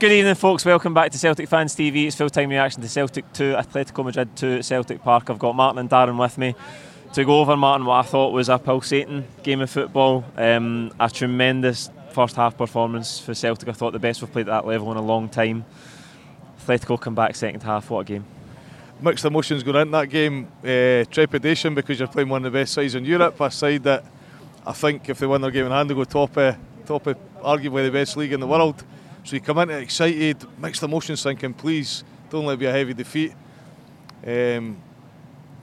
Good evening, folks. Welcome back to Celtic Fans TV. It's full time reaction to Celtic 2, Atletico Madrid 2 at Celtic Park. I've got Martin and Darren with me to go over, Martin, what I thought was a pulsating game of football. Um, a tremendous first half performance for Celtic. I thought the best we've played at that level in a long time. Atletico come back second half. What a game. Mixed emotions going into that game. Uh, trepidation because you're playing one of the best sides in Europe. A side that I think if they win their game in hand, they go top of, top of arguably the best league in the world. So you come in excited, mixed emotions thinking, please don't let it be a heavy defeat. Um,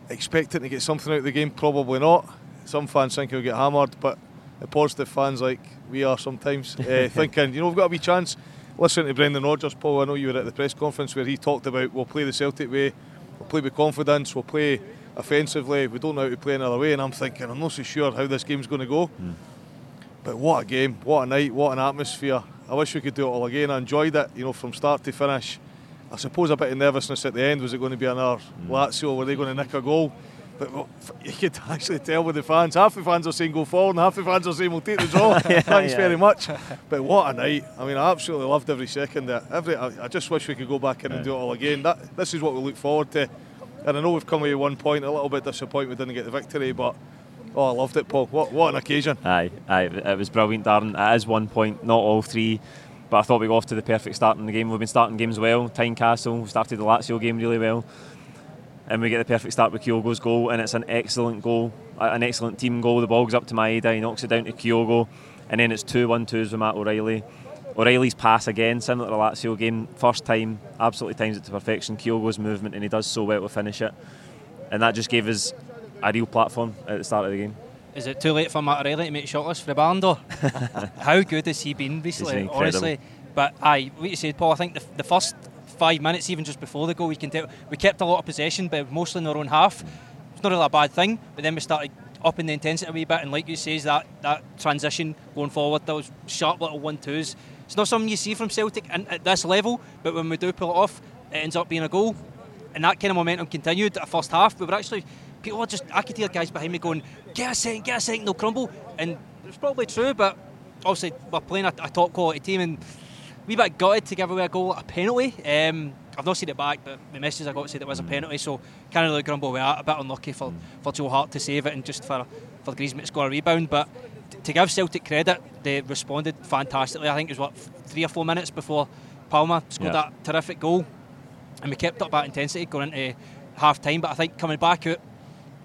expecting to get something out of the game, probably not. Some fans think he'll get hammered, but the positive fans like we are sometimes uh, thinking, you know, we've got a wee chance. Listen to Brendan Rodgers, Paul. I know you were at the press conference where he talked about we'll play the Celtic way, we'll play with confidence, we'll play offensively, we don't know how to play another way. And I'm thinking, I'm not so sure how this game's going to go. Mm. But what a game, what a night, what an atmosphere. I wish we could do it all again. I enjoyed it, you know, from start to finish. I suppose a bit of nervousness at the end. Was it going to be another mm. Lazio? Were they going to nick a goal? But well, you could actually tell with the fans. Half the fans are saying go forward, and half the fans are saying we'll take the draw. yeah, Thanks yeah. very much. But what a night! I mean, I absolutely loved every second. Of every, I, I, just wish we could go back in yeah. and do it all again. That this is what we look forward to. And I know we've come away one point. A little bit disappointed we didn't get the victory, but Oh, I loved it, Paul. What, what an occasion. Aye, aye, it was brilliant, Darren. It is one point, not all three. But I thought we got off to the perfect start in the game. We've been starting games well. Tynecastle, started the Lazio game really well. And we get the perfect start with Kyogo's goal, and it's an excellent goal, an excellent team goal. The ball goes up to Maeda, he knocks it down to Kyogo, and then it's 2 1 2s with Matt O'Riley. O'Riley's pass again, similar to the Lazio game, first time, absolutely times it to perfection. Kyogo's movement, and he does so well to finish it. And that just gave us a real platform at the start of the game. Is it too late for Matt O'Riley to make shortlist for the Ballon d'Or? How good has he been recently? Honestly, but aye, what you said, Paul. I think the, the first five minutes, even just before the goal, we can tell we kept a lot of possession, but mostly in our own half. It's not really a bad thing. But then we started upping the intensity a wee bit, and like you says, that that transition going forward, those sharp little one twos. It's not something you see from Celtic at this level, but when we do pull it off, it ends up being a goal, and that kind of momentum continued at the first half. We were actually are just, I could hear guys behind me going, get a second, get a second, they'll crumble. And it's probably true, but obviously we're playing a, a top quality team and we bit gutted to give away a goal, a penalty. Um, I've not seen it back, but the message I got said it was a penalty, so can't really grumble with that. A bit unlucky for, for Joe Hart to save it and just for, for Griezmann to score a rebound. But to give Celtic credit, they responded fantastically. I think it was, what, three or four minutes before Palma scored yeah. that terrific goal. And we kept up that intensity going into half time. But I think coming back out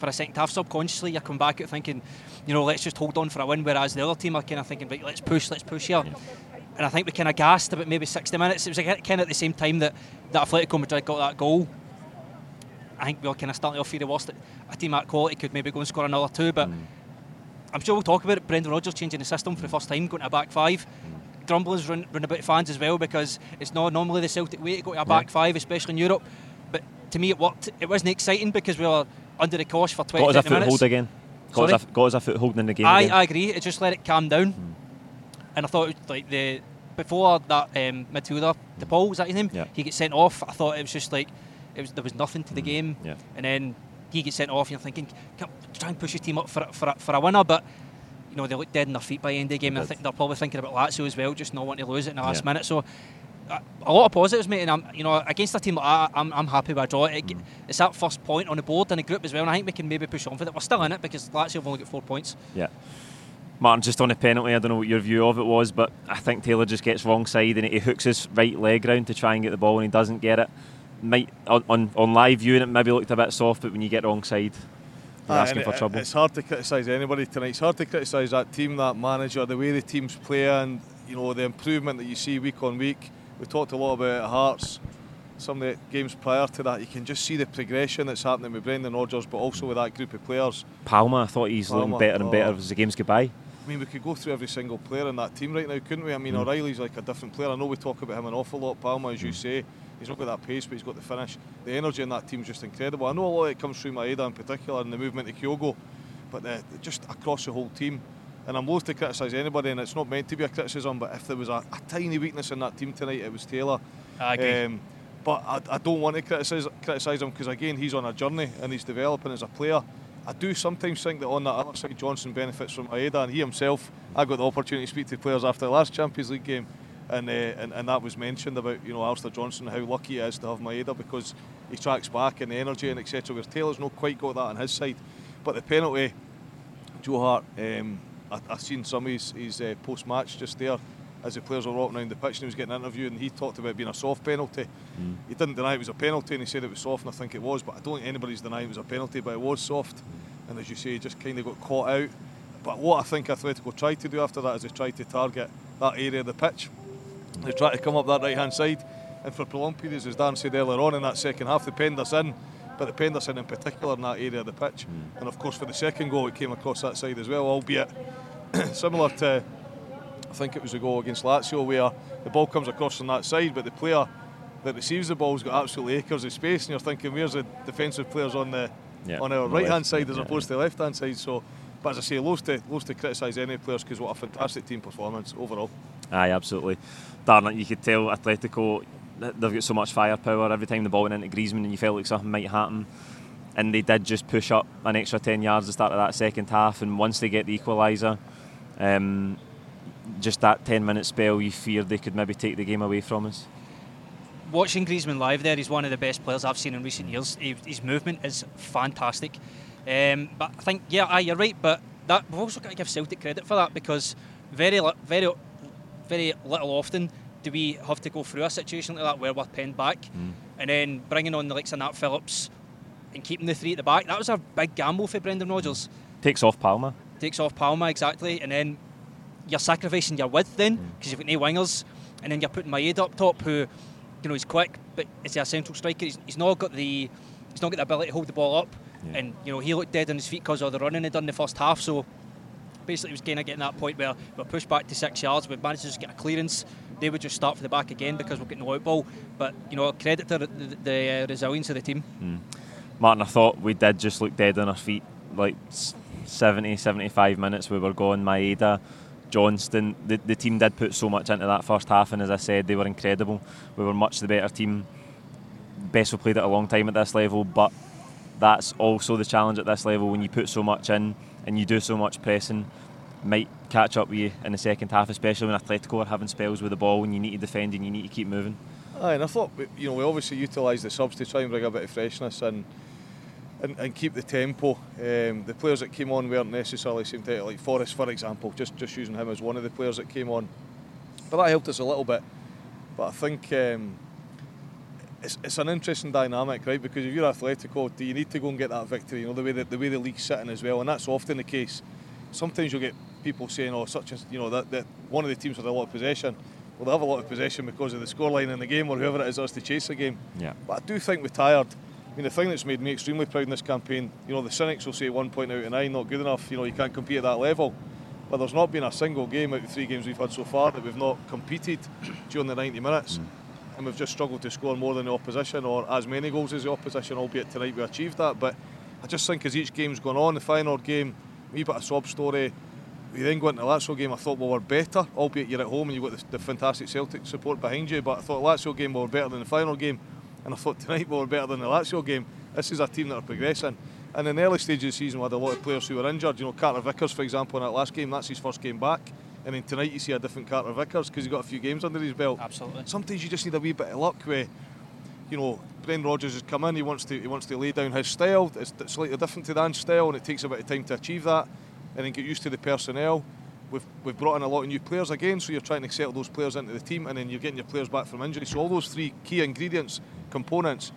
for a second half, subconsciously you're coming back at thinking, you know, let's just hold on for a win. Whereas the other team are kind of thinking, right, let's push, let's push here. Yeah. And I think we kind of gassed about maybe 60 minutes. It was kind of at the same time that that Atletico Madrid got that goal. I think we were kind of starting off fear the worst that a team at quality could maybe go and score another two. But mm. I'm sure we'll talk about it. Brendan Rodgers changing the system for the first time, going to a back five. Mm. Grumbling's run, run about fans as well because it's not normally the Celtic way to go to a back yeah. five, especially in Europe. But to me, it worked. It wasn't exciting because we were under the cosh for 20 got us a foothold again. Got us, a, got us a foothold in the game. I, again. I agree. It just let it calm down. Mm. And I thought like the before that um, midfielder, De Paul was that his name? Yeah. He gets sent off. I thought it was just like it was there was nothing to the mm. game. Yeah. And then he gets sent off. You're thinking, try and push your team up for for a, for a winner, but. You know they look dead in their feet by the end of the game. I think they're probably thinking about Lazio as well, just not wanting to lose it in the last yeah. minute. So a lot of positives, mate. And I'm, you know, against a team like that, I'm, I'm happy with a draw. It, it's that first point on the board in the group as well, and I think we can maybe push on for that. We're still in it because Lazio have only got four points. Yeah. Martin, just on a penalty, I don't know what your view of it was, but I think Taylor just gets wrong side and he hooks his right leg round to try and get the ball and he doesn't get it. Might on, on, on live viewing it maybe looked a bit soft, but when you get wrong side, you're uh, asking for trouble. It's hard to criticise anybody tonight. It's hard to criticise that team, that manager, the way the teams play, and you know the improvement that you see week on week we talked a lot about Hearts, some of the games prior to that. You can just see the progression that's happening with Brendan Rodgers, but also with that group of players. Palma, I thought he's Palma, looking better and better oh. as the games go by. I mean, we could go through every single player in that team right now, couldn't we? I mean, mm. O'Riley's like a different player. I know we talk about him an awful lot. Palma, as you say, he's not got that pace, but he's got the finish. The energy in that team is just incredible. I know a lot of it comes through Maeda in particular and the movement of Kyogo, but the, just across the whole team and I'm loath to criticise anybody, and it's not meant to be a criticism, but if there was a, a tiny weakness in that team tonight, it was Taylor. I agree. Um, but I, I, don't want to criticise, criticise him because, again, he's on a journey and he's developing as a player. I do sometimes think that on that other side, Johnston benefits from Maeda, and he himself, I got the opportunity to speak to players after the last Champions League game, And, uh, and and that was mentioned about you know Alistair Johnston, how lucky he is to have Maeda because he tracks back and the energy and etc. Where Taylor's not quite got that on his side, but the penalty, Joe Hart, um, I, I seen some of his, his uh, post match just there as the players were walking around the pitch and he was getting interviewed and he talked about being a soft penalty. Mm. He didn't deny it was a penalty and he said it was soft and I think it was, but I don't think anybody's denying it was a penalty, but it was soft. And as you say, he just kind of got caught out. But what I think Atletico tried to do after that is they tried to target that area of the pitch. They tried to come up that right hand side. And for prolonged periods, as Dan said earlier on in that second half, they penned us in, but us in in particular in that area of the pitch. Mm. And of course, for the second goal, it came across that side as well, albeit similar to I think it was a goal against Lazio where the ball comes across on that side, but the player that receives the ball's got absolutely acres of space, and you're thinking, where's the defensive players on the yeah, on our right hand side as yeah, opposed yeah. to the left hand side? So, but as I say, loads to loads to criticise any players because what a fantastic team performance overall. Aye, absolutely. Darn it, you could tell Atletico they've got so much firepower. Every time the ball went into Griezmann, and you felt like something might happen. And they did just push up an extra 10 yards at the start of that second half. And once they get the equaliser, um, just that 10 minute spell, you feared they could maybe take the game away from us? Watching Griezmann live there, he's one of the best players I've seen in recent years. His movement is fantastic. Um, but I think, yeah, you're right, but that we've also got to give Celtic credit for that because very, very, very little often do we have to go through a situation like that where we're penned back mm. and then bringing on the likes of Nat Phillips and keeping the three at the back. That was a big gamble for Brendan Rodgers. Takes off Palma. Takes off Palma, exactly. And then you're sacrificing your width then because mm. you've got no wingers, and then you're putting Maeda up top, who you know he's quick, but is he a central striker? He's, he's not got the he's not got the ability to hold the ball up, yeah. and you know he looked dead on his feet because of the running he'd done in the first half. So basically, it was kind of getting that point where we're pushed back to six yards, we've managed to get a clearance. They would just start for the back again because we're getting no out ball. But you know, credit to the, the, the uh, resilience of the team. Mm. Martin, I thought we did just look dead on our feet, like 70, 75 minutes we were going. Maeda Johnston. The, the team did put so much into that first half, and as I said, they were incredible. We were much the better team. Best we played at a long time at this level, but that's also the challenge at this level when you put so much in and you do so much pressing. Might catch up with you in the second half, especially when Atletico are having spells with the ball and you need to defend and you need to keep moving. Aye, and I thought you know we obviously utilised the subs to try and bring a bit of freshness and and, and keep the tempo. Um, the players that came on weren't necessarily same type, like Forrest, for example, just just using him as one of the players that came on. But that helped us a little bit. But I think um, it's, it's an interesting dynamic, right? Because if you're Atletico, do you need to go and get that victory? You know the way that the way the league's sitting as well, and that's often the case. Sometimes you'll get people saying, "Oh, such as you know that, that one of the teams with a lot of possession." Well, they have a lot of possession because of the scoreline in the game or whoever it is us to chase the game. Yeah. But I do think we're tired I mean, the thing that's made me extremely proud in this campaign, you know, the cynics will say one point out of nine, not good enough, you know, you can't compete at that level. But there's not been a single game out of three games we've had so far that we've not competed during the 90 minutes. Mm. And we've just struggled to score more than the opposition or as many goals as the opposition, albeit tonight we achieved that. But I just think as each game's gone on, the Feyenoord game, a bit of sob story. We then go into the Lazio game, I thought we were better, albeit you're at home and you've got the, the fantastic Celtic support behind you. But I thought the Lazio game we were better than the Feyenoord game. And I thought tonight we were better than the Lazio game. This is a team that are progressing. And in the early stages of the season, we had a lot of players who were injured. You know, Carter Vickers, for example, in that last game, that's his first game back. And then tonight you see a different Carter Vickers because he's got a few games under his belt. Absolutely. Sometimes you just need a wee bit of luck where, you know, Brendan Rodgers has come in. He wants to he wants to lay down his style. It's slightly different to Dan's style, and it takes a bit of time to achieve that, and then get used to the personnel. We've, we've brought in a lot of new players again, so you're trying to settle those players into the team, and then you're getting your players back from injury. So all those three key ingredients, components,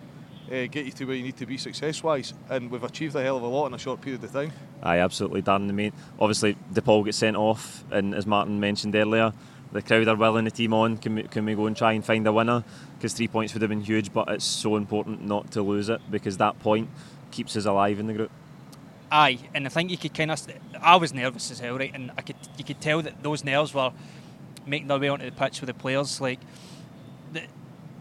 uh, get you to where you need to be success wise. And we've achieved a hell of a lot in a short period of time. Aye, absolutely, Darren. The main, obviously, De Paul gets sent off, and as Martin mentioned earlier, the crowd are willing the team on. Can we, can we go and try and find a winner? Because three points would have been huge, but it's so important not to lose it because that point keeps us alive in the group. Aye, and I think you could kind of. I was nervous as hell, right? And I could you could tell that those nerves were making their way onto the pitch with the players. Like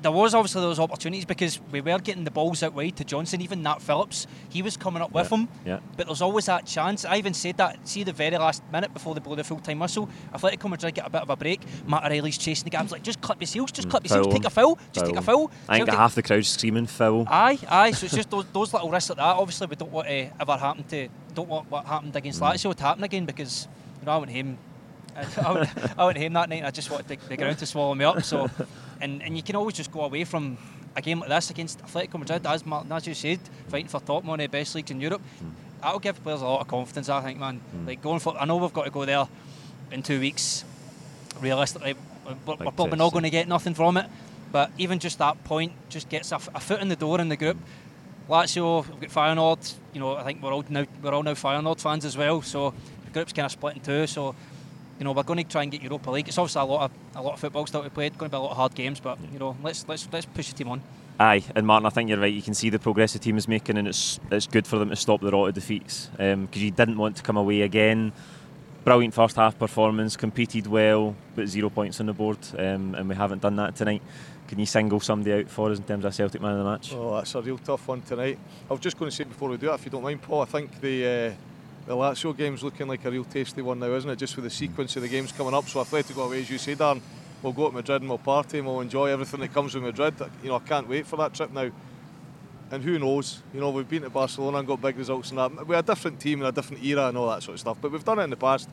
there was obviously those opportunities because we were getting the balls out wide to Johnston, Even Nat Phillips, he was coming up with yeah, him. Yeah. But there's always that chance. I even said that. See the very last minute before they blow the full time whistle. Atletico Madrid get a bit of a break. Matt O'Riley's chasing the guy. I was like, just clip your heels, just mm, clip your heels, take a foul, just take a foul. I think half the crowd screaming foul. Aye, aye. So it's just those, those little risks like that. Obviously, we don't want to ever happen to don't want what happened against mm. Lazio to happen again because you know I went him I, went, I went home that night and I just wanted the, the ground to swallow me up. So, and, and you can always just go away from a game like this against Atletico Madrid, as, Martin, as you said, fighting for top one of the best leagues in Europe. Mm. That'll give players a lot of confidence, I think, man. Mm. Like going for, I know we've got to go there in two weeks. Realistically, we're, we're probably not going to get nothing from it. But even just that point just gets a, a foot in the door in the group. Lazio, we've got Feyenoord. You know, I think we're all now we're all now Feyenoord fans as well. So the group's kind of split in two. So you know, we're going to try and get Europa League. It's obviously a lot of a lot of football still to play. It's going to be a lot of hard games, but you know, let's let's let's push the team on. Aye, and Martin, I think you're right. You can see the progress the team is making, and it's it's good for them to stop the rot of defeats because um, you didn't want to come away again. Brilliant first half performance, competed well, but zero points on the board, um, and we haven't done that tonight. Can you single somebody out for us in terms of Celtic man of the match? Oh, that's a real tough one tonight. I was just going to say before we do it, if you don't mind, Paul, I think the. Uh, the Lazio game's looking like a real tasty one now, isn't it? Just with the sequence of the games coming up. So Atletico away, as you say, Dan, we'll go to Madrid and we'll party and we'll enjoy everything that comes with Madrid. You know, I can't wait for that trip now. And who knows? You know, we've been to Barcelona and got big results and that. We're a different team in a different era and all that sort of stuff. But we've done it in the past.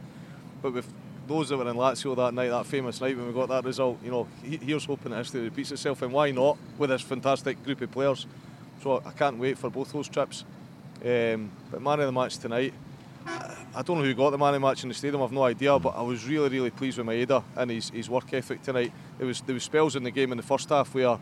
But with those that were in Lazio that night, that famous night when we got that result, you know, here's hoping that history repeats itself. And why not with this fantastic group of players? So I can't wait for both those trips. Um, but man of the match tonight. I don't know who got the man of the match in the stadium. I've no idea, but I was really, really pleased with Maeda and his, his work ethic tonight. There was there was spells in the game in the first half where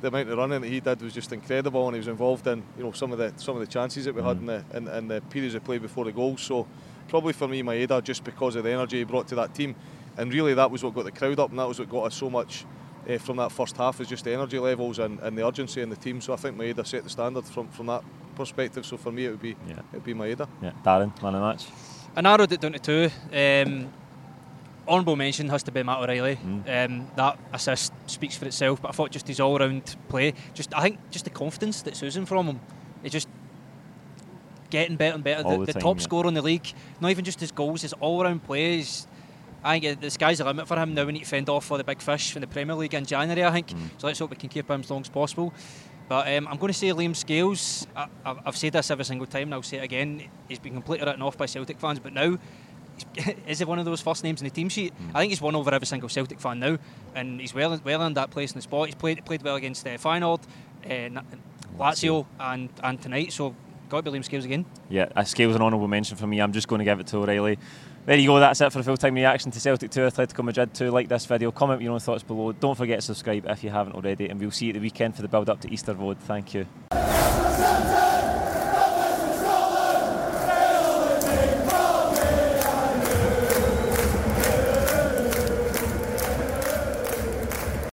the amount of running that he did was just incredible, and he was involved in you know some of the some of the chances that we had in the in, in the periods of play before the goals. So probably for me, Maeda, just because of the energy he brought to that team, and really that was what got the crowd up, and that was what got us so much. Uh, from that first half is just the energy levels and, and the urgency in the team. So I think Maeda set the standard from, from that perspective. So for me, it would be yeah. it would be Maeda. Yeah, Darren, man of the match. I narrowed it down to two. Um, honourable mention has to be Matt O'Riley. Mm. Um, that assist speaks for itself. But I thought just his all-round play, just I think just the confidence that's oozing from him, it's just getting better and better. The, the, the top yeah. scorer in the league, not even just his goals, his all-round plays. I think the sky's the limit for him now. We need to fend off for the big fish in the Premier League in January. I think mm. so. Let's hope we can keep him as long as possible. But um, I'm going to say Liam Scales. I, have said this every single time, and I'll say it again. He's been completely written off by Celtic fans, but now is he one of those first names in the team sheet? Mm. I think he's won over every single Celtic fan now, and he's well well in that place in the spot. He's played played well against uh, Feyenoord, uh, Lazio, and and tonight. So got to be Liam Scales again. Yeah, uh, Scales an honourable mention for me. I'm just going to give it to O'Riley. There you go, that's it for a full time reaction to Celtic 2, Atletico Madrid 2. Like this video, comment your own thoughts below. Don't forget to subscribe if you haven't already, and we'll see you at the weekend for the build up to Easter Road. Thank you.